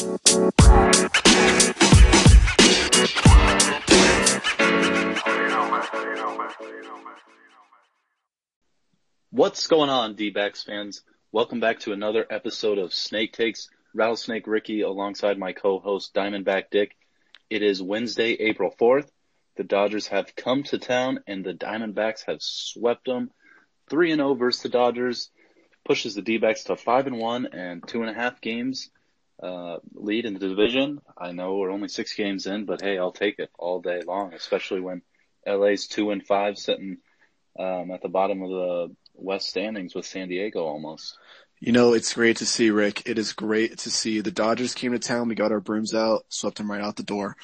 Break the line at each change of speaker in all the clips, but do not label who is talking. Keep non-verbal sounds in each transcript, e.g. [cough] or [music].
What's going on, D-backs fans? Welcome back to another episode of Snake Takes. Rattlesnake Ricky alongside my co-host Diamondback Dick. It is Wednesday, April 4th. The Dodgers have come to town and the Diamondbacks have swept them. 3 and 0 versus the Dodgers pushes the D-backs to 5 and 1 and two and a half games uh, lead in the division. I know we're only six games in, but hey, I'll take it all day long, especially when LA's 2 and 5 sitting um, at the bottom of the West standings with San Diego almost.
You know, it's great to see, Rick. It is great to see the Dodgers came to town. We got our brooms out, swept them right out the door.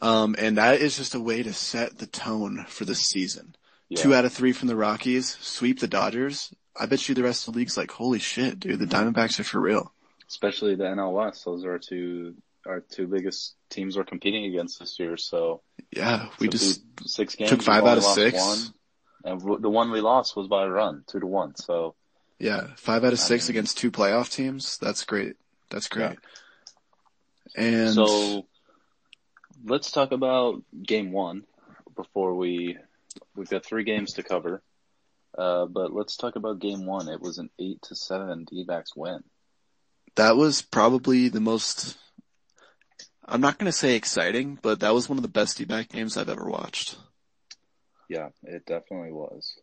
Um, and that is just a way to set the tone for the season.
Yeah.
Two out of three from the Rockies, sweep the Dodgers. I bet you the rest of the league's like, holy shit, dude, the Diamondbacks are for real.
Especially the NL West. Those are our two, our two biggest teams we're competing against this year. So
Yeah, we just
six games.
took five out of six.
One, and w- the one we lost was by a run, two to one. So
Yeah, five out of six
mean-
against two playoff teams. That's great. That's great. And
So let's talk about game one before we we've got three games to cover. Uh, but let's talk about game one. It was an eight to seven D-backs win.
That was probably the most, I'm not going to say exciting, but that was one of the best D-back games I've ever watched.
Yeah, it definitely was.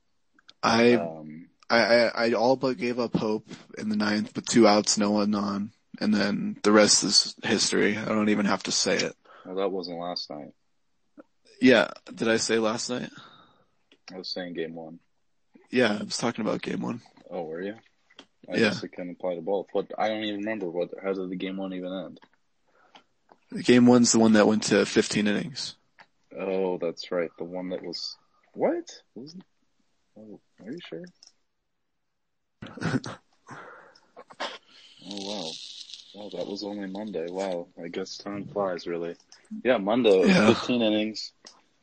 I,
Um,
I, I, I all but gave up hope in the ninth with two outs, no one on. And then the rest is history. I don't even have to say it.
well, that wasn't last night.
Yeah. Did I say last night?
I was saying game one.
Yeah, I was talking about game one.
Oh, were you? I
Yeah.
guess it can apply to both. What I don't even remember what. How did the game one even end?
The Game one's the one that went to 15 innings.
Oh, that's right. The one that was what? Was? Oh, are you sure? [laughs] Oh wow. Wow, that was only Monday. Wow, I guess time flies really. Yeah, Monday,
Yeah.
15 innings.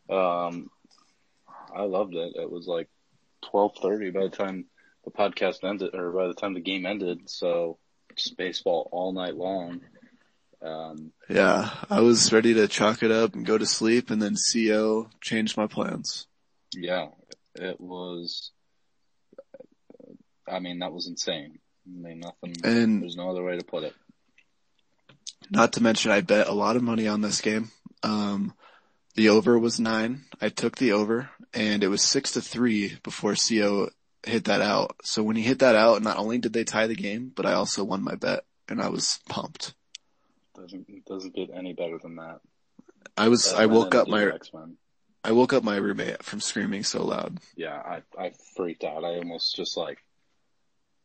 Um, I loved it. It was like 12:30 by the time the podcast ended, or by the time the game ended. So just baseball all night long. Um,
Yeah, I was ready to chalk it up and go to sleep and then CO changed my plans.
yeah, it was. I mean, that was insane. I mean, nothing.
And
there's no other way to put it.
Not to mention, I bet a lot of money on this game. Um, the over was nine. I took the over, and it was six to three before CO hit that out. So when he hit that out, not only did they tie the game, but I also won my bet, and I was pumped.
Doesn't doesn't get any better than that.
I was. I woke up my.
X-Men.
I woke up my roommate from screaming so loud.
Yeah, I I freaked out. I almost just like.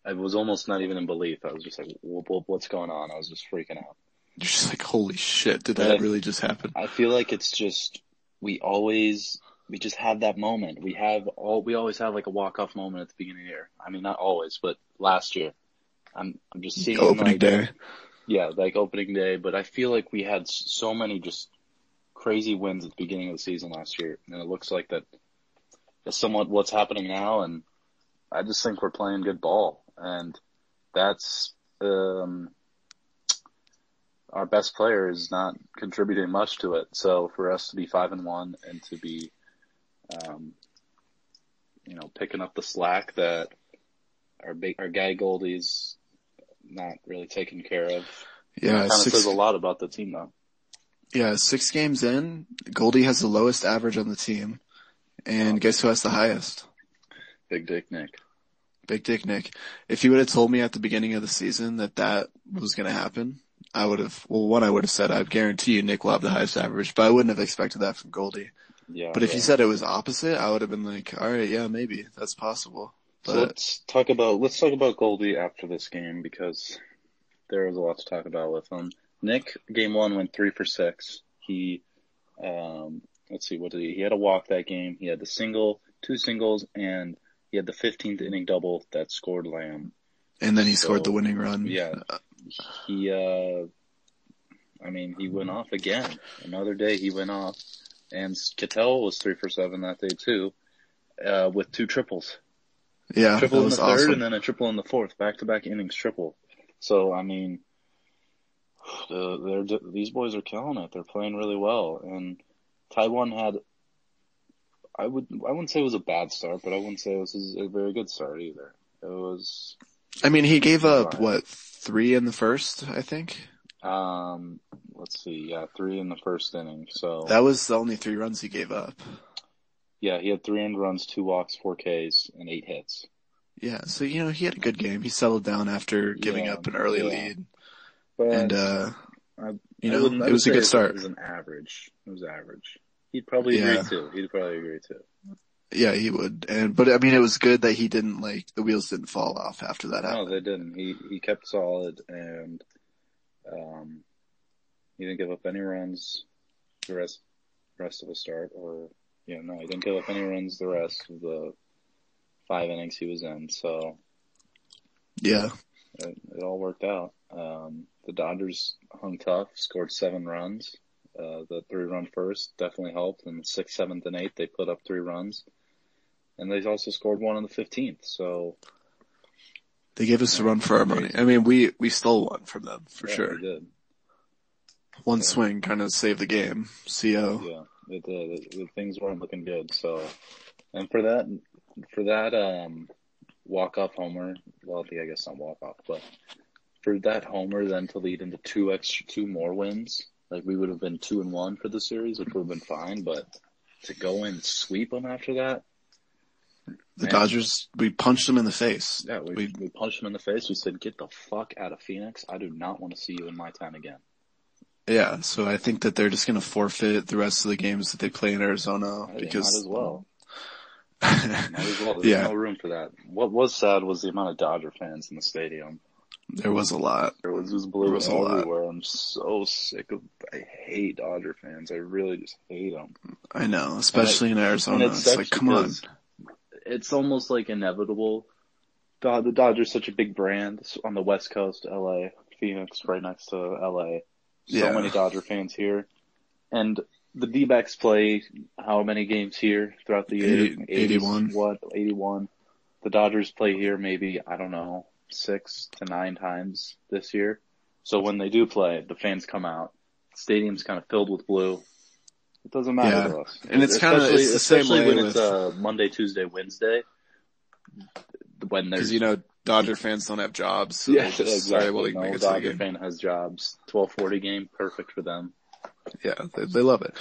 I was almost not even in belief. I was just like, "Wh- wh- "What's going on?" I was just freaking out.
You're just like, holy shit! Did
But
that
I-
really just happen?
I feel like it's just we always we just have that moment. We have all we always have like a walk off moment at the beginning of the year. I mean, not always, but last year, I'm I'm just seeing
Opening
like,
day.
Yeah, like opening day. But I feel like we had so many just crazy wins at the beginning of the season last year, and it looks like that is somewhat what's happening now. And I just think we're playing good ball, and that's um, our best player is not contributing much to it. So for us to be five and one and to be, um, you know, picking up the slack that our big our guy Goldie's not really taken care of.
Yeah,
kind of says a lot about the team though.
yeah, six games in, Goldie has the lowest average on the team, and guess who has the highest?
Big Dick Nick.
Big Dick Nick. If you would have told me at the beginning of the season that that was going to happen, I would have, well, one, I would have said, I guarantee you Nick will have the highest average, but I wouldn't have expected that from Goldie.
Yeah.
But if
yeah.
you said it was opposite, I would have been like, alright, yeah, maybe. That's possible.
So let's talk about let's talk about Goldie after this game because there was a lot to talk about with him. Nick, game one went three for six. He, um, let's see, what did he? He had a walk that game. He had the single, two singles, and he had the 15th inning double that scored Lamb.
and then he scored the winning run.
Yeah, he. uh I mean, he went off again. Another day he went off, and Ketel was three for seven that day too, uh, with two triples.
Yeah,
triple in the third
awesome.
and then a triple in the fourth, back to back innings triple. So I mean, [sighs] they're these boys are killing it. They're playing really well, and Taijuan had. I would I wouldn't say it was a bad start, but I wouldn't say it was a very good start either. It was.
I mean, he gave up what three in the first, I think.
Um, let's see, yeah, three in the first inning. So
that was the only three runs he gave up.
Yeah, he had three end runs, two walks, four Ks, and eight hits.
Yeah, so you know he had a good game. He settled down after giving
Yeah,
up an early
yeah.
lead,
But
and uh,
I,
you know
I
it was a good start.
It was an average. It was average. He'd probably
Yeah.
agree too. He'd probably agree too.
Yeah, he would. And but I mean, it was good that he didn't like the wheels didn't fall off after that
No,
happened.
they didn't. He he kept solid and um he didn't give up any runs the rest rest of the start or yeah, no, he didn't give up any runs the rest of the five innings he was in, so
Yeah,
it, it all worked out. Um the Dodgers hung tough, scored seven runs. Uh the three run first definitely helped and sixth, seventh and eighth they put up three runs. And they also scored one on the fifteenth, so
they gave us a run for our money. I mean, we we stole one from them for
yeah,
sure. One swing kind of saved the game. Co.
Yeah, it did. It, it- things weren't looking good. So, and for that, for that um, walk off homer, well, I guess not walk off, but for that homer then to lead into two extra, two more wins, like we would have been two and one for the series, which would have been fine. But to go and sweep them after that,
The
Man.
Dodgers, we punched them in the face.
yeah, we,
We-
we punched them in the face. We said, "Get the fuck out of Phoenix! I do not want to see you in my town again."
Yeah, so I think that they're just going to forfeit the rest of the games that they play in Arizona because
as well. [laughs] As well. There's
Yeah.
no room for that. What was sad was the amount of Dodger fans in the stadium.
there was a lot.
There was just blue
There was
everywhere. I'm so sick of. I hate Dodger fans. I really just hate them.
I know, especially in Arizona.
and it
It's like, come on.
It's almost like inevitable. The Dodgers such a big brand on the West Coast, LA, Phoenix, right next to LA. So
Yeah.
many Dodger fans here, and the D-backs play how many games here throughout the year?
80 81.
What? Eighty-one. The Dodgers play here maybe I don't know six to nine times this year. So when they do play, the fans come out. The stadium's kind of filled with blue. It doesn't matter
Yeah.
to us.
And it's kinda-
Especially-
it's the same way
when
with-
it's uh, Monday, Tuesday, Wednesday. When there's
Because, you know, Dodger fans don't have jobs, so [laughs]
yeah, exactly.
to
no
make it to the
Dodger
game.
fan has jobs. Twelve forty game, perfect for them.
Yeah, they, they love it.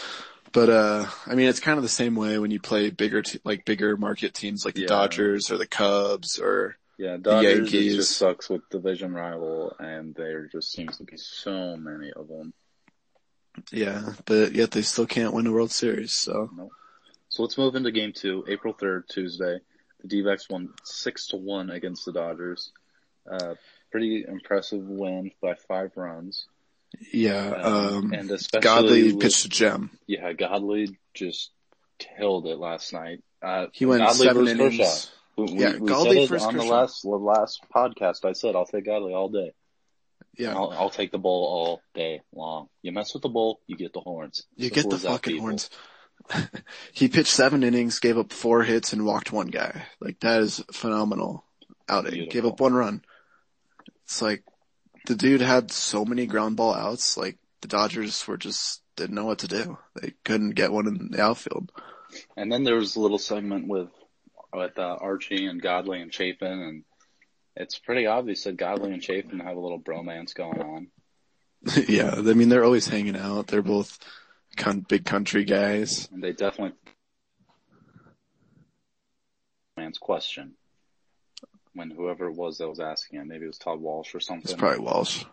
But, uh, I mean, it's kind of the same way when you play bigger, te- like bigger market teams like the
Yeah.
Dodgers or the Cubs or,
Yeah, Dodgers it
Yankees.
just sucks with division rival, and there just seems to be so many of them.
yeah, but yet they still can't win a World Series, so.
So let's move into game two, April third, Tuesday. The D-backs won six to one against the Dodgers. Uh, pretty impressive win by five runs.
Yeah,
Um,
um,
and especially
Godley
with-
pitched a gem.
Yeah, Godley just killed it last night. Uh,
He went
Godley
seven innings.
Kershaw. We,
Yeah,
we, we
Godley versus
on the last the last podcast. I said I'll take Godley all day.
Yeah,
I'll, I'll take the bull all day long. You mess with the bull, you get the horns.
you
Simple
get the fucking horns. [laughs] he pitched seven innings, gave up four hits, and walked one guy. Like that is phenomenal outing. Gave up one run. It's like the dude had so many ground ball outs. Like the Dodgers were just didn't know what to do. They couldn't get one in the outfield.
And then there was a little segment with with uh, Archie and Godley and Chafin, and it's pretty obvious that Godley and Chafin have a little bromance going on. [laughs]
yeah, I mean they're always hanging out. They're both big country guys.
And they definitely man's question when whoever it was that was asking it, maybe it was Todd Walsh or something.
It's probably Walsh.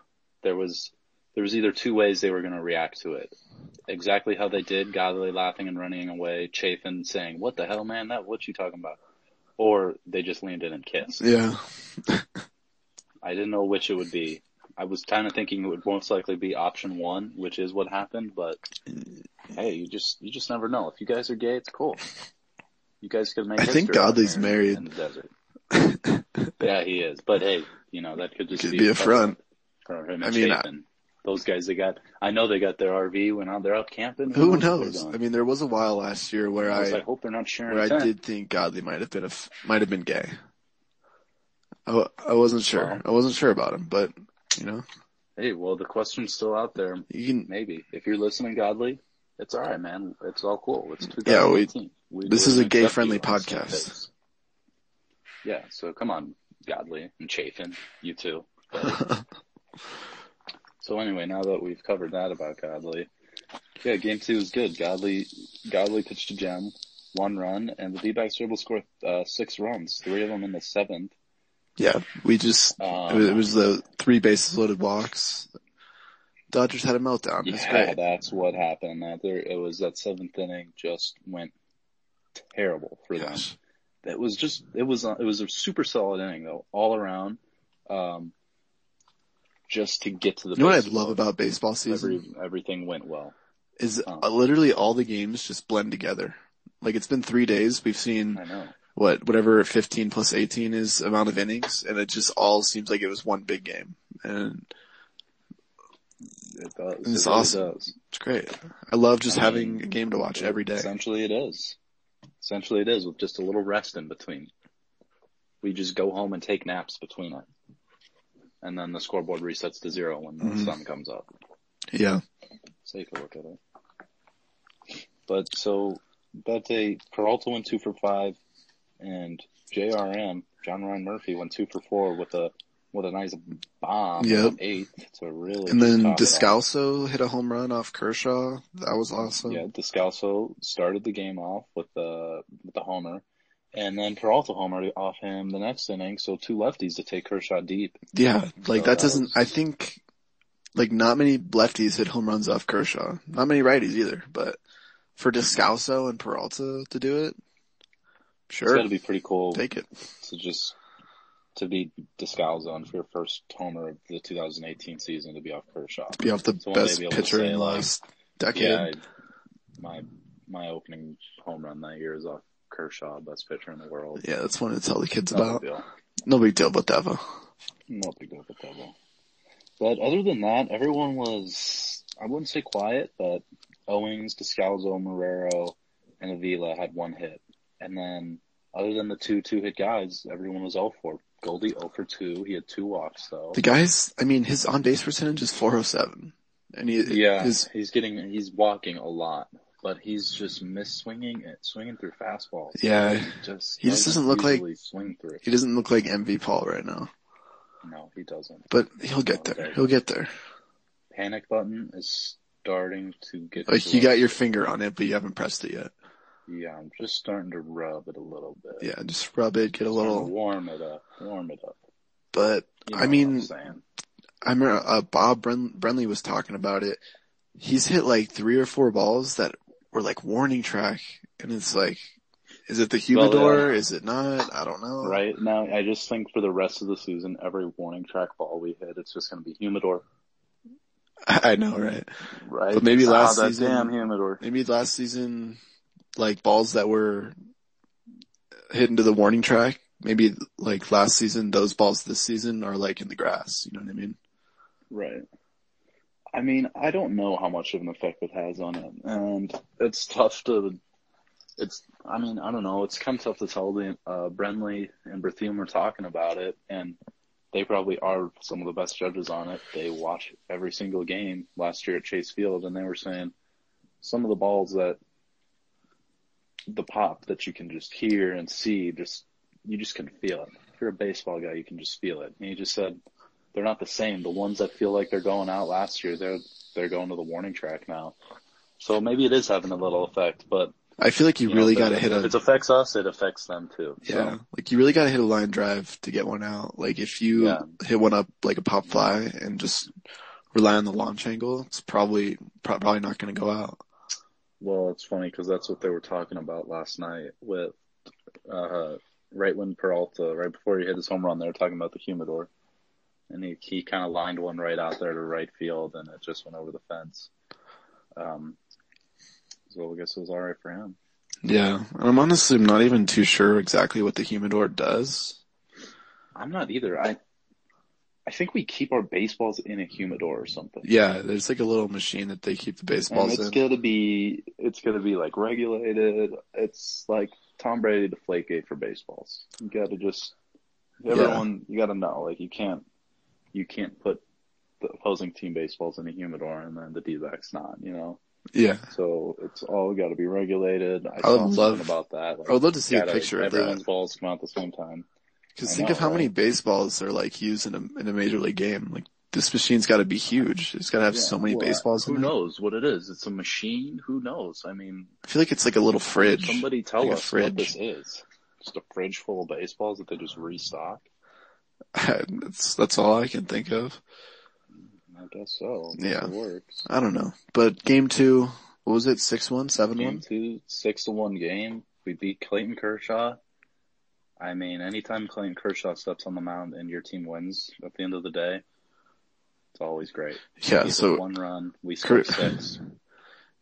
there was there was either two ways they were going to react to it. Exactly how they did, Godley laughing and running away, Chafin saying, "What the hell, man? That what you talking about?" Or they just leaned in and kissed.
Yeah,
I didn't know which it would be. I was kind of thinking it would most likely be option one, which is what happened. But hey, you just you just never know. If you guys are gay, it's cool. You guys could make.
I think Godley's married.
in the desert. [laughs] Yeah, he is. But hey, you know that could just
could
be,
be a front.
for him
I mean, I-
Those guys, they got. I know they got their RV. when out. They're out camping.
Who
they're
knows? I mean, there was a while last year where
I, was
I
like, hope they're not sharing.
where I
tent.
did think Godley might have been a might have been gay. I, I wasn't sure.
Well.
I wasn't sure about him, but you know,
Hey, well, the question's still out there.
You can,
Maybe if you're listening, Godley, it's all right, man. It's all cool. It's
Yeah, we-
2018. We,
this is a
on Snake
podcast.
Yeah, so come on, Godley and Chafin, you too. [laughs] So anyway, now that we've covered that about Godley, yeah, game two was good. Godley, Godley pitched a gem, one run, and the D-backs were able to score uh, six runs, three of them in the seventh.
Yeah, we just,
Um,
it was, the three bases loaded walks. Dodgers had a meltdown. It's
yeah,
great.
that's what happened. That there, it was that seventh inning just went terrible for them.
Gosh.
It was just, it was, it was a super solid inning though, all around. Um, just to get to the.
You know what I love about baseball season?
Every, everything went well.
is
Oh.
uh, literally all the games just blend together. Like it's been three days. We've seen
I know.
What, whatever 15 plus 18 is amount of innings and it just all seems like it was one big game. And
It does.
It's
it really
awesome.
does.
it's great. I love just
I mean,
having a game to watch every day.
Essentially it is. Essentially it is with just a little rest in between. We just go home and take naps between it. And then the scoreboard resets to zero when the
Mhm.
sun comes up.
Yeah.
So take a look at it. But so that day, Peralta went two for five and JRM, John Ryan Murphy went two for four with a, with a nice bomb
Yep.
on eighth to really
And then. Descalso hit a home run off Kershaw. That was awesome.
Yeah, Descalso started the game off with the with the homer, and then Peralta homer off him the next inning. So two lefties to take Kershaw deep.
Yeah, like
So
that
that
doesn't,
was-
I think, like not many lefties hit home runs off Kershaw. Not many righties either, but for Descalso and Peralta to do it,
It's
sure,
got to be pretty cool
take it.
to just to be Descalso and for your first homer of the 2018 season to be off Kershaw.
Be off the
So
best
be
pitcher
say,
in the
like,
last decade.
Yeah, I, my my opening home run that year is off Kershaw, best pitcher in the world.
Yeah, that's one to tell the kids
No
about. No big deal about Devo.
No big deal with that. But other than that, everyone was, I wouldn't say quiet, but Owings, Descalso, Marrero, and Avila had one hit. And then other than the two two hit guys, everyone was 0 for. Goldie 0 for 2. He had two walks though.
The guy's, I mean, his on base percentage is 407. And he,
Yeah,
his,
he's getting, he's walking a lot, but he's just miss swinging it, swinging through fastballs.
Yeah.
He just,
He just doesn't look like-
swing through.
he doesn't look like MV Paul right now,
No, he doesn't.
but he'll get there. He'll get there.
Panic button is starting to get.
Like you got your finger on it, but you haven't pressed it yet.
Yeah, I'm just starting to rub it a little bit.
Yeah, just rub it, get a little,
warm it up, warm it up.
but
You know
I mean,
I'm
remember, uh, Bob Bren- Brenly was talking about it. He's hit like three or four balls that were like warning track and it's like, is it the
Well,
humidor?
yeah.
Is it not? I don't know.
right now, I just think for the rest of the season, every warning track ball we hit, it's just going to be humidor, [laughs]
I know, right?
right?
But maybe
Ah,
last
that
season-
damn humidor.
Maybe last season, like balls that were hit into the warning track. Maybe like last season, those balls this season are like in the grass. You know what I mean?
Right. I mean, I don't know how much of an effect it has on it, and it's tough to. It's. I mean, I don't know. It's kind of tough to tell. The uh, Brenly and Berthiaume were talking about it, and they probably are some of the best judges on it. They watch every single game last year at Chase Field, and they were saying some of the balls that the pop that you can just hear and see, just you just can feel it. If you're a baseball guy, you can just feel it. And he just said they're not the same. The ones that feel like they're going out last year, they're they're going to the warning track now. So maybe it is having a little effect, but
I feel like you,
you
really got to
if-
hit
If
a
it affects us, it affects them too.
yeah,
So,
like you really got to hit a line drive to get one out. Like if you
Yeah.
hit one up like a pop fly and just rely on the launch angle, it's probably probably not going to go out.
Well, it's funny because that's what they were talking about last night with uh, right when Peralta, right before he hit his home run, they were talking about the humidor, and he he kind of lined one right out there to right field, and it just went over the fence. Um, so I guess it was all right for him.
Yeah, I'm honestly not even too sure exactly what the humidor does.
I'm not either. I I think we keep our baseballs in a humidor or something.
Yeah, there's like a little machine that they keep the
And
baseballs
it's
in.
gonna be it's gonna be like regulated. It's like Tom Brady deflate gate for baseballs. You gotta just everyone you gotta know, like you can't you can't put the opposing team baseball's in a humidor and then the D-backs not, you know?
Yeah.
So it's all got to be regulated. I,
I would love-
about that. Like,
I would love to see a
gotta-
picture of
everyone's
that.
balls come out at the same time.
Cause think
know,
of how many
right?
baseballs are like used in a, in a major league game. Like this machine's gotta be huge. It's gotta have
Yeah,
so many
well,
baseballs
Who
in it.
knows what it is? It's a machine. Who knows? I mean,
I feel like it's like a little fridge.
somebody tell
Like
us what this is. Just a fridge full of baseballs that they just restock. [laughs]
that's, that's all I can think of.
I guess so.
Yeah.
It works.
I don't know. But game two, what was it? Six one, seven
Game
one?
two, six to one game. We beat Clayton Kershaw. I mean, anytime Clayton Kershaw steps on the mound and your team wins at the end of the day, it's always great.
Yeah, so
one run, we scored
Kurt-
six.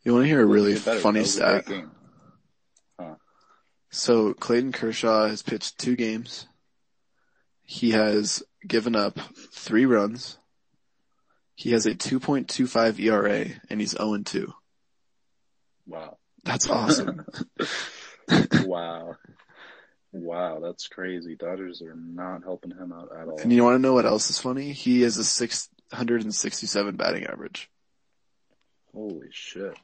you wanna hear a really
better.
funny
That was a great
stat? So Clayton Kershaw has pitched two games. He has given up three runs. He has a 2.25 ERA and he's 0-2.
Wow.
That's awesome. [laughs]
wow. Wow, that's crazy. Dodgers are not helping him out at all.
and you want to know what else is funny? He has a 667 batting average.
Holy shit.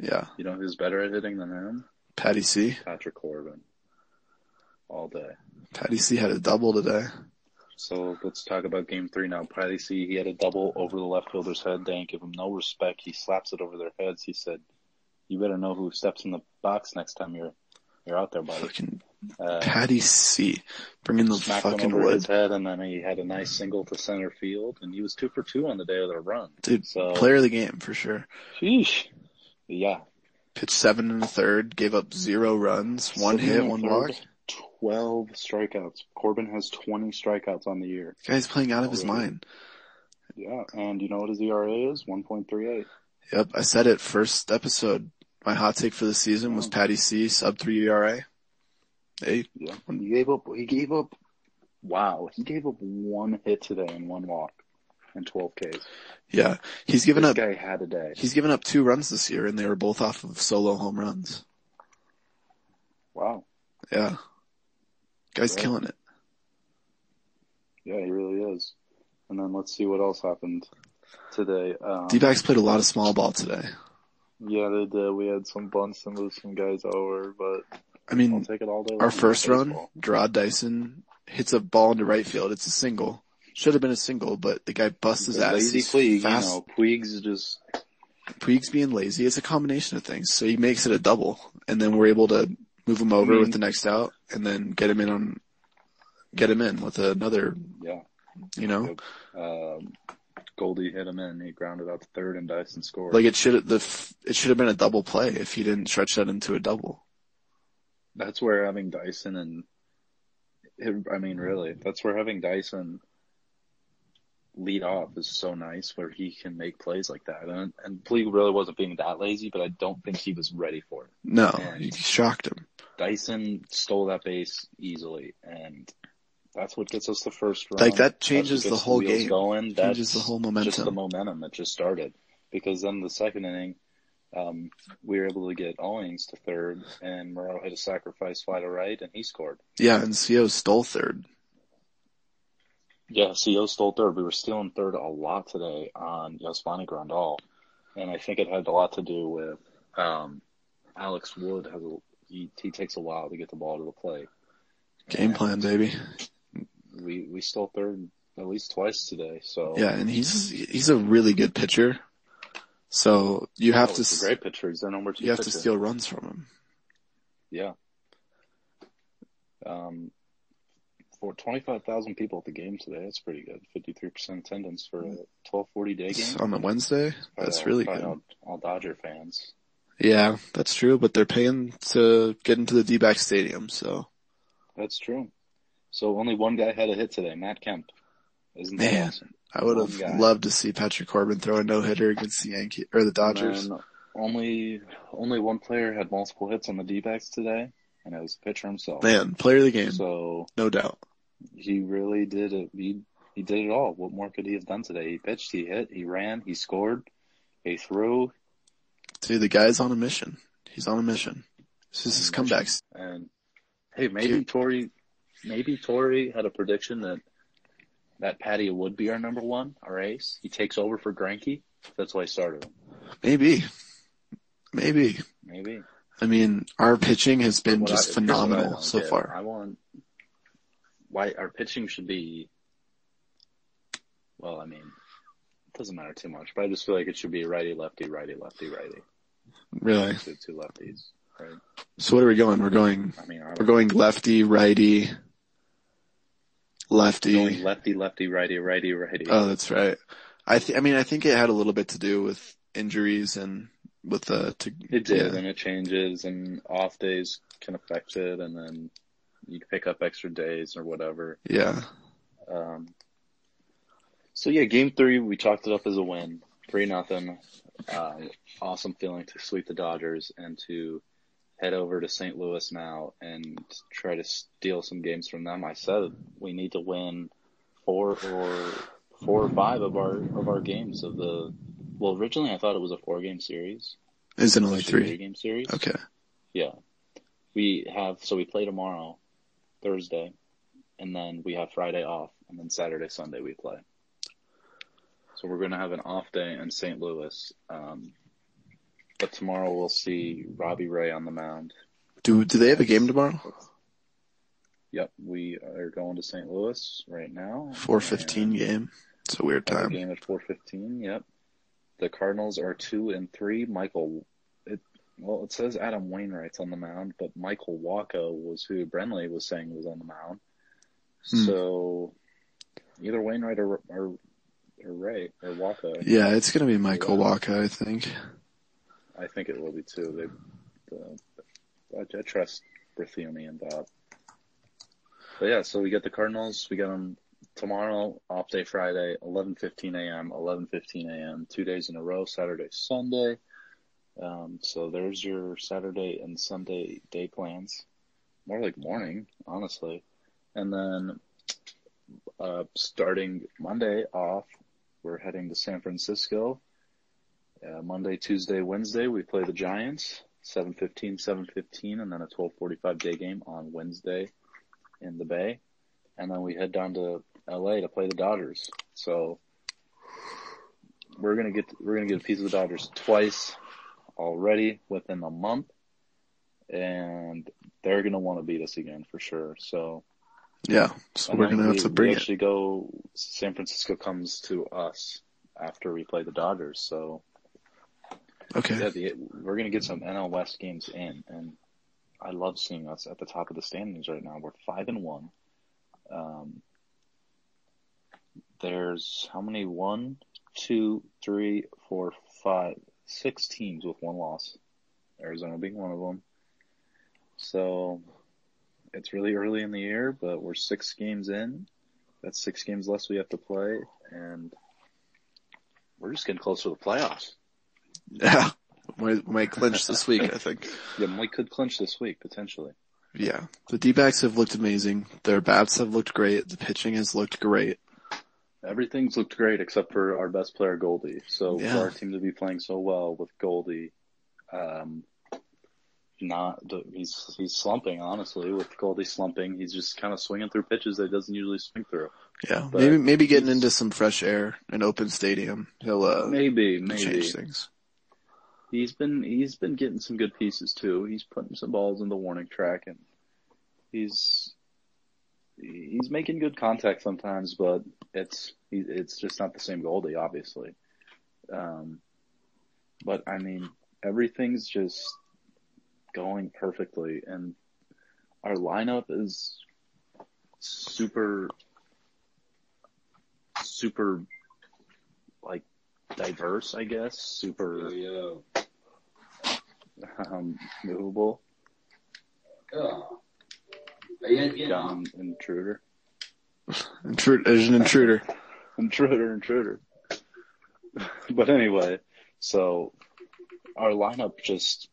Yeah.
You know who's better at hitting than him?
Patty C.
Patrick Corbin. All day.
Patty C had a double today.
So let's talk about game three now. Patty C, he had a double over the left fielder's head. They didn't give him no respect. He slaps it over their heads. He said, you better know who steps in the box next time you're, you're out there, buddy.
Fucking
Uh,
Patty C. Bringing the
smacked one
fucking
his
wood.
head and then he had a nice single to center field and he was two for two on the day of their run.
Dude,
So,
player of the game for sure.
sheesh. Yeah.
Pitched seven in the third, gave up zero runs, one
Seven
hit,
in the
one
third,
walk.
12 strikeouts. Corbin has 20 strikeouts on the year.
Guy's playing out of his mind.
Yeah, and you know what his ERA is? 1.38.
Yep, I said it first episode. My hot take for the season was. Patty C sub three ERA. Hey,
Yeah. He gave up, he gave up, wow, he gave up one hit today and one walk and 12 Ks.
yeah, he's given
this
up.
guy had a day.
He's given up two runs this year, and they were both off of solo home runs.
Wow.
Yeah, guy's
Right.
killing it.
Yeah, he really is. And then let's see what else happened today. Um,
D-backs played a lot of small ball today.
yeah, they did. We had some bunts and moved some guys over, but
I mean,
take it all day.
our first run, Jarrod Dyson hits a ball into right field. It's a single. Should have been a single, but the guy busts his ass.
Lazy Puig,
fast.
you know, Puig's just,
Puig's being lazy. It's a combination of things. So he makes it a double, and then we're able to move him over
mean-
with the next out, and then get him in on, get him in with another.
yeah.
You know,
Um, Goldie hit him in. He grounded out to third and Dyson scored.
like it should the it should have been a double play if he didn't stretch that into a double.
That's where having Dyson and, I mean, really, that's where having Dyson lead off is so nice where he can make plays like that. And, and Puig really wasn't being that lazy, but I don't think he was ready for it.
No,
And-
he shocked him.
Dyson stole that base easily and that's what gets us the first run.
Like that changes the whole game.
Going.
Changes
That's
the whole momentum.
Just the
momentum
that just started. Because then the second inning, um, we were able to get Owings to third and Morrow hit a sacrifice fly to right and he scored.
Yeah, and Co stole third.
Yeah, CO stole third. We were stealing third a lot today on Yasmani Grandal. And I think it had a lot to do with, um, Alex Wood has a, he, he takes a while to get the ball to the plate.
Game
And
plan, baby.
We, we stole third at least twice today, so.
Yeah, and he's he's a really good pitcher. So you have
Oh,
to
great pitcher. Number two
you have to steal runs from him.
Yeah. Um, for 25,000 people at the game today, that's pretty good. 53% attendance for a 1240 day game.
on a Wednesday. That's
all-
really good.
All, all Dodger fans.
Yeah, that's true, but they're paying to get into the D-back stadium, so.
That's true. So only one guy had a hit today, Matt Kemp. Isn't that
Man,
awesome?
I would
oh,
have
guy.
loved to see Patrick Corbin throw a no-hitter against the Yankee, or the Dodgers.
Only, only one player had multiple hits on the D-backs today, and it was the pitcher himself.
Man, player of the game,
So
no doubt.
he really did it. He he did it all. What more could he have done today? He pitched, he hit, he ran, he scored, he threw,
Dude, the guy's on a mission. He's on a mission. This is his comebacks.
and hey, maybe
Dude.
Torey, maybe Torey had a prediction that that Patty would be our number one, our ace. He takes over for Greinke. That's why I started him.
Maybe. Maybe.
Maybe.
I mean, our pitching has been
What
just
I
phenomenal so
get.
far.
I want why our pitching should be. Well, I mean, it doesn't matter too much, but I just feel like it should be righty, lefty, righty, lefty, righty.
Really.
Two, two lefties, right?
So what are we going? We're going,
I mean,
we're going lefty, righty, lefty.
going lefty, lefty, righty, righty, righty.
Oh, that's right. I th- I mean, I think it had a little bit to do with injuries and with the, to,
It did,
yeah.
and it changes, and off days can affect it, and then you pick up extra days or whatever.
yeah.
Um, so yeah, game three, we chalked it up as a win, three nothing. Uh, awesome feeling to sweep the Dodgers and to head over to St. Louis now and try to steal some games from them. I said we need to win four or four or five of our of our games of the. Well, originally I thought it was a four game series.
Isn't only
Actually,
three.
game series.
Okay.
Yeah. We have, so we play tomorrow, Thursday, and then we have Friday off, and then Saturday, Sunday we play. So we're going to have an off day in St. Louis. Um, but tomorrow we'll see Robbie Ray on the mound.
Do, do they have a game tomorrow?
Yep, we are going to St. Louis right now.
415 game. It's a weird time.
game at 4:15. Yep. The Cardinals are two and three. Michael, it well, it says Adam Wainwright's on the mound, but Michael Wacha was who Brenly was saying was on the mound.
Hmm.
So either Wainwright or or, or Ray or Wacha,
Yeah, it's gonna be Michael Wacha, I think.
I think it will be too. They, the, I, I trust Berthiaume and Bob. But yeah, so we get the Cardinals. We get them tomorrow, off day Friday, 11:15 a.m., 11:15 a.m. Two days in a row, Saturday, Sunday. Um, so there's your Saturday and Sunday day plans. More like morning, honestly. And then uh, starting Monday off, we're heading to San Francisco. Uh, Monday, Tuesday, Wednesday, we play the Giants. 7:15, 7:15, and then a 12:45 day game on Wednesday in the Bay, and then we head down to LA to play the Dodgers. So we're gonna get we're gonna get a piece of the Dodgers twice already within a month, and they're gonna want to beat us again for sure. So
Yeah. So we're gonna
we,
have to
we
bring it.
actually go. San Francisco comes to us after we play the Dodgers. So
Okay.
yeah, the, we're gonna get some NL West games in, and I love seeing us at the top of the standings right now. We're five and one. Um, there's how many? One, two, three, four, five, six teams with one loss. Arizona being one of them. So it's really early in the year, but we're six games in. That's six games less we have to play, and we're just getting close to the playoffs.
Yeah. Might, might clinch this week, I think. [laughs]
Yeah, we could clinch this week potentially.
Yeah. The D-backs have looked amazing. Their bats have looked great. The pitching has looked great.
Everything's looked great except for our best player Goldie. So
Yeah.
for our team to be playing so well with Goldie, um, not he's he's slumping honestly. With Goldie slumping, he's just kind of swinging through pitches that he doesn't usually swing through.
Yeah.
But
maybe, maybe getting into some fresh air, an open stadium. He'll, uh,
Maybe, maybe
change things.
He's been he's been getting some good pieces too. He's putting some balls in the warning track and he's he's making good contact sometimes, but it's it's just not the same Goldie, obviously. Um, but I mean, everything's just going perfectly, and our lineup is super, super, like diverse, I guess. Super um, movable. Got an intruder. [laughs]
Intruder, there's an intruder. [laughs]
intruder, intruder. [laughs] but anyway, so our lineup just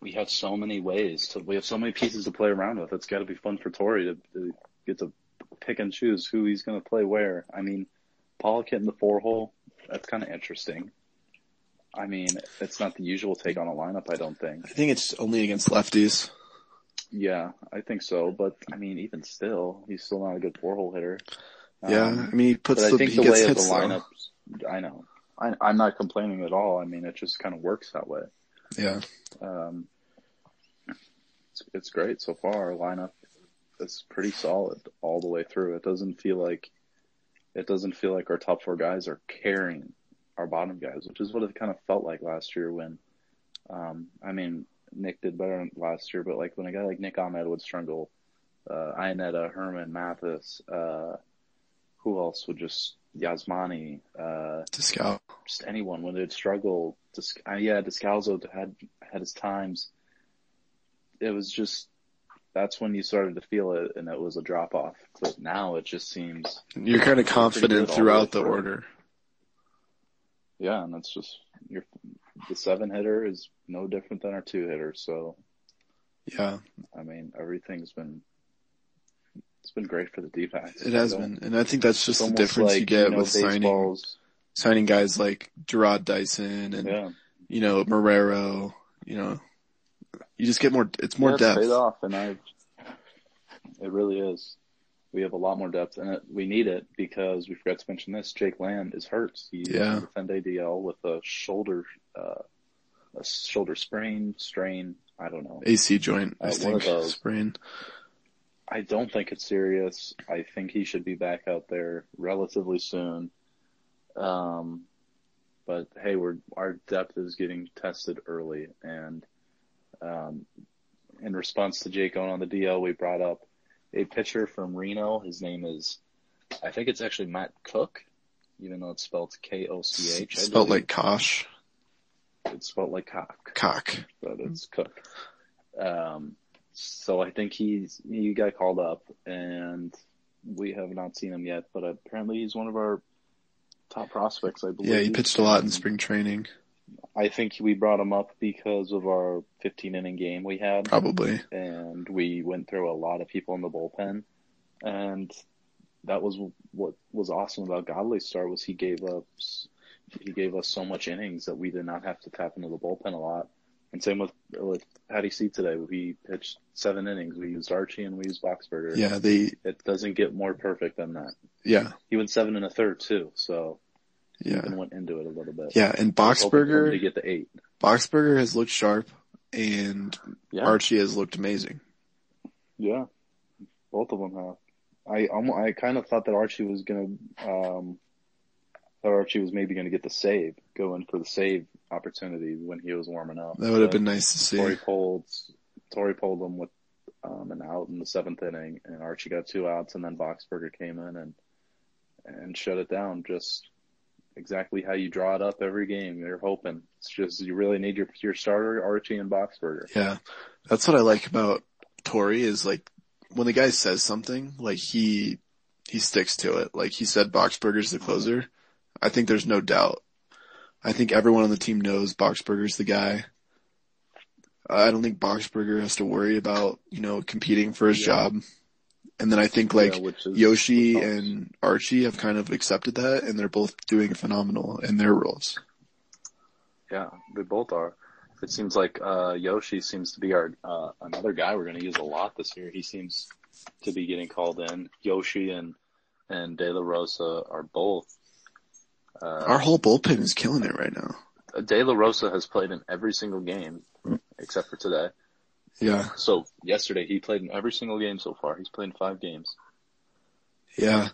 we have so many ways to we have so many pieces to play around with. It's got to be fun for Torey to, to get to pick and choose who he's going to play where. I mean, Pollock hitting the four hole that's kind of interesting. I mean, it's not the usual take on a lineup. I don't think.
I think it's only against lefties.
Yeah, I think so. But I mean, even still, he's still not a good four hole hitter.
Yeah,
Um,
I mean he puts
but I
the
think
he
the
gets
way of the
hits though.
lineups, I know. I, I'm not complaining at all. I mean, it just kind of works that way.
Yeah,
Um, it's, it's great so far. Our lineup is pretty solid all the way through. It doesn't feel like it doesn't feel like our top four guys are carrying our bottom guys, which is what it kind of felt like last year when, um, I mean, Nick did better last year, but like when a guy like Nick Ahmed would struggle, uh, Iannetta, Herrmann, Mathis, uh, who else would just Yasmani, uh,
scout.
just anyone when they'd struggle. Dis- uh, yeah, Descalso had had his times. It was just that's when you started to feel it, and it was a drop off. But now it just seems
You're kind of confident
all the
throughout the order.
yeah, and that's just your the seven hitter is no different than our two hitter. So
Yeah,
I mean, everything's been it's been great for the D-backs.
it has
So
been, and I think that's just the difference
like,
you get
know,
with signing signing guys like Jarrod Dyson and
Yeah,
you know Marrero. You know, you just get more. It's more
yeah,
depth.
It's paid off, and I. It really is. We have a lot more depth, and it, we need it because we forgot to mention this. Jake Lamb is hurt. He's
Yeah.
on the Fend ADL with a shoulder, uh, a shoulder sprain, strain. I don't know.
AC joint, I
Uh, one
think,
those.
sprain.
I don't think it's serious. I think he should be back out there relatively soon. Um, but hey, we're our depth is getting tested early, and um, in response to Jake going on the DL, we brought up a pitcher from Reno. His name is, I think it's actually Matt Cook, even though it's spelled K O C H. I
Spelled like Kosh,
it's spelled like cock
cock.
but it's Cook. Um, so I think he's he got called up, and we have not seen him yet. But apparently, he's one of our top prospects. I believe.
Yeah, he pitched a lot in spring training,
I think we brought him up because of our 15 inning game we had,
probably.
and we went through a lot of people in the bullpen, and that was what was awesome about Godley's start was he gave us he gave us so much innings that we did not have to tap into the bullpen a lot. And same with with Patty C today. We pitched seven innings. We used Archie and we used Boxberger.
Yeah, they.
It doesn't get more perfect than that.
Yeah,
He went seven and a third too, so
yeah,
and went into it a little bit.
yeah. And
I was hoping for him to
Boxberger,
get the eight.
Boxberger has looked sharp, and
Yeah,
Archie has looked amazing.
yeah, both of them have. I almo I kind of thought that Archie was gonna um thought Archie was maybe gonna get the save, go in for the save opportunity when he was warming up.
That would have been nice to see.
Torey pulled Torey pulled him with um, an out in the seventh inning, and Archie got two outs, and then Boxberger came in and and shut it down. Just exactly how you draw it up every game. You're hoping it's just you really need your your starter Archie and Boxberger.
Yeah, that's what I like about Torey is like when the guy says something, like he he sticks to it. Like he said, Boxberger's the closer. I think there's no doubt. I think everyone on the team knows Boxberger's the guy. I don't think Boxberger has to worry about you know competing for his
Yeah.
job. And then I think like
Yeah,
Yoshi and Archie have kind of accepted that, and they're both doing phenomenal in their roles.
Yeah, they both are. It seems like uh, Yoshi seems to be our uh, another guy we're going to use a lot this year. He seems to be getting called in. Yoshi and and De La Rosa are both. Uh,
Our whole bullpen is killing it right now.
De La Rosa has played in every single game except for today.
Yeah,
So yesterday he played in every single game so far. He's played in five games.
yeah.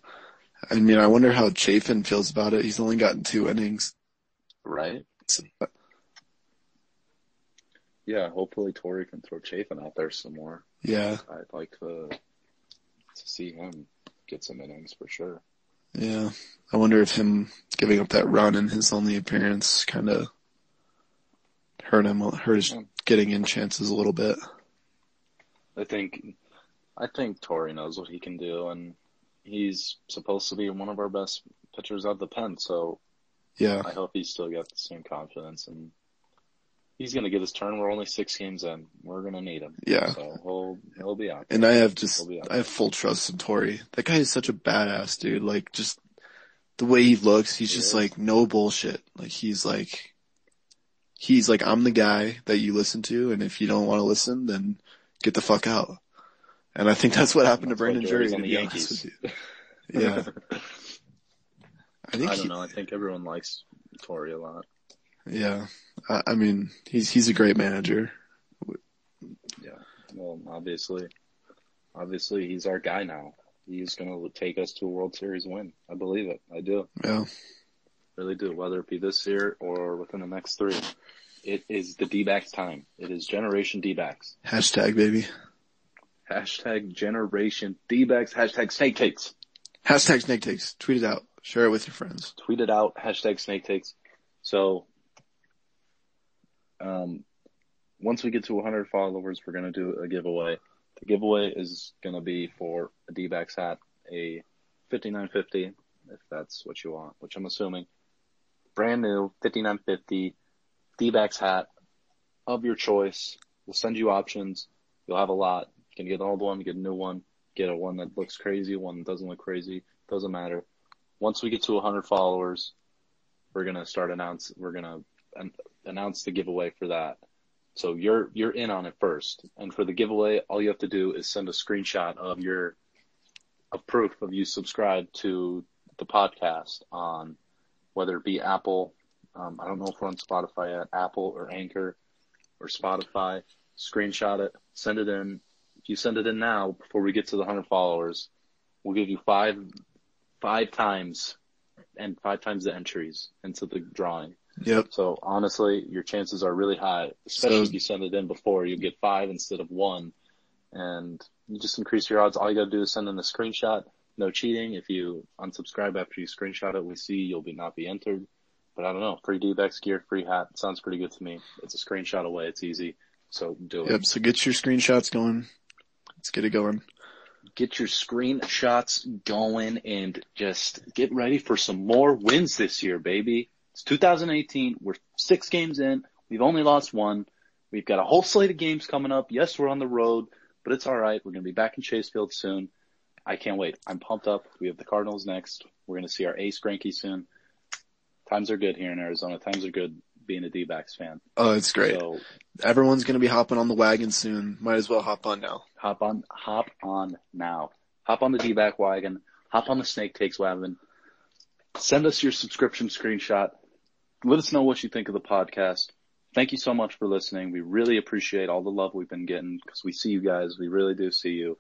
I mean, I wonder how Chafin feels about it. He's only gotten two innings.
Right? Yeah. Hopefully Torey can throw Chafin out there some more.
Yeah,
I'd like to to see him get some innings for sure.
yeah. I wonder if him giving up that run in his only appearance kind of hurt him, hurt his mm. getting in chances a little bit.
I think I think Torey knows what he can do, and he's supposed to be one of our best pitchers out of the pen. So
Yeah,
I hope he's still got the same confidence, and he's going to get his turn. We're only six games in. We're going to need him.
Yeah.
So he'll he'll be out.
and I have just
He'll be out.
I have full trust in Torey. That guy is such a badass dude. Like just the way he looks, he's
He
just
is.
like no bullshit. Like he's like he's like I'm the guy that you listen to, and if you don't want to listen, then get the fuck out. And I think that's what happened
That's
to Brandon
Joey's
Jury. To be honest with you. Yeah. [laughs] I think
I don't know. I think everyone likes Torey a lot.
yeah. I, I mean, he's he's a great manager.
Yeah. Well, obviously, obviously he's our guy now. He's going to take us to a World Series win. I believe it. I do.
Yeah.
Really do. Whether it be this year or within the next three. It is the D-backs time. It is Generation D-backs.
Hashtag baby.
Hashtag Generation D-backs. Hashtag Snake Takes.
Hashtag snake takes. Tweet it out. Share it with your friends.
Tweet it out. Hashtag Snake Takes. So, um, once we get to 100 followers, we're going to do a giveaway. The giveaway is going to be for a D-backs hat, a 5950, if that's what you want, which I'm assuming. Brand new 5950 D-backs hat of your choice. We'll send you options. You'll have a lot. You can get an old one, get a new one, get a one that looks crazy, one that doesn't look crazy. Doesn't matter. Once we get to 100 followers, we're gonna start announce. We're gonna an- announce the giveaway for that. So you're you're in on it first. And for the giveaway, all you have to do is send a screenshot of your of proof of you subscribe to the podcast on whether it be Apple. Um, I don't know if we're on Spotify yet, Apple or Anchor or Spotify. Screenshot it, send it in. If you send it in now before we get to the hundred followers, we'll give you five five times and five times the entries into the drawing.
Yep.
So honestly, your chances are really high, especially
So-
if you send it in before. You get five instead of one, and you just increase your odds. All you got to do is send in a screenshot. No cheating. If you unsubscribe after you screenshot it, we see you'll be not be entered. But I don't know. Free D-backs gear, free hat. Sounds pretty good to me. It's a screenshot away. It's easy. So do it.
Yep. So get your screenshots going. Let's get it going.
Get your screenshots going and just get ready for some more wins this year, baby. It's 2018. We're six games in. We've only lost one. We've got a whole slate of games coming up. Yes, we're on the road, but it's all right. We're going to be back in Chase Field soon. I can't wait. I'm pumped up. We have the Cardinals next. We're going to see our ace Greinke soon. Times are good here in Arizona. Times are good being a D-backs fan.
Oh, it's great.
So
Everyone's gonna be hopping on the wagon soon. Might as well hop on now.
hop on, hop on now. Hop on the D-back wagon. Hop on the Snake Takes wagon. Send us your subscription screenshot. Let us know what you think of the podcast. Thank you so much for listening. We really appreciate all the love we've been getting because we see you guys. We really do see you.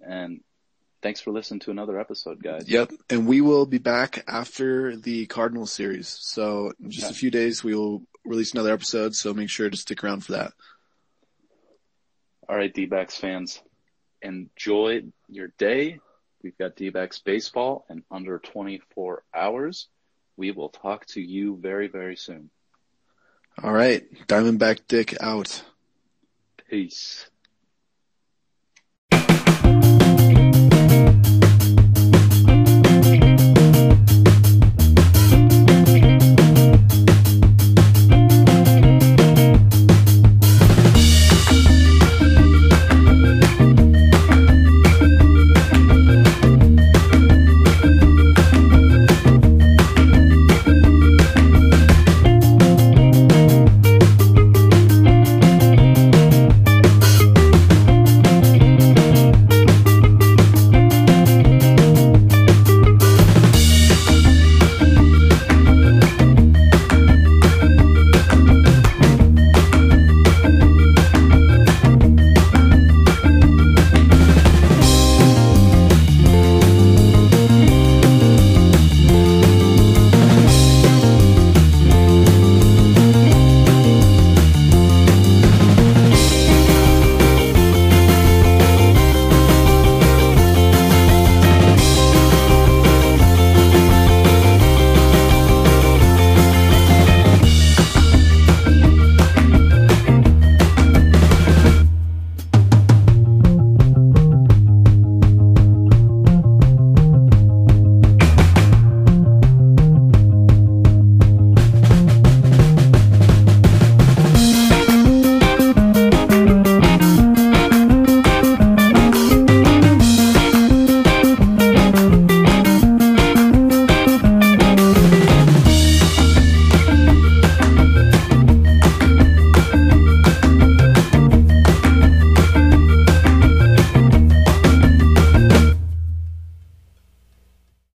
And thanks for listening to another episode, guys.
Yep. And we will be back after the Cardinals series. So in just a few days we will release another episode. So make sure to stick around for that.
All right, D-backs fans, enjoy your day. We've got D-backs baseball in under 24 hours. We will talk to you very, very soon.
All right. Diamondback Dick out.
Peace.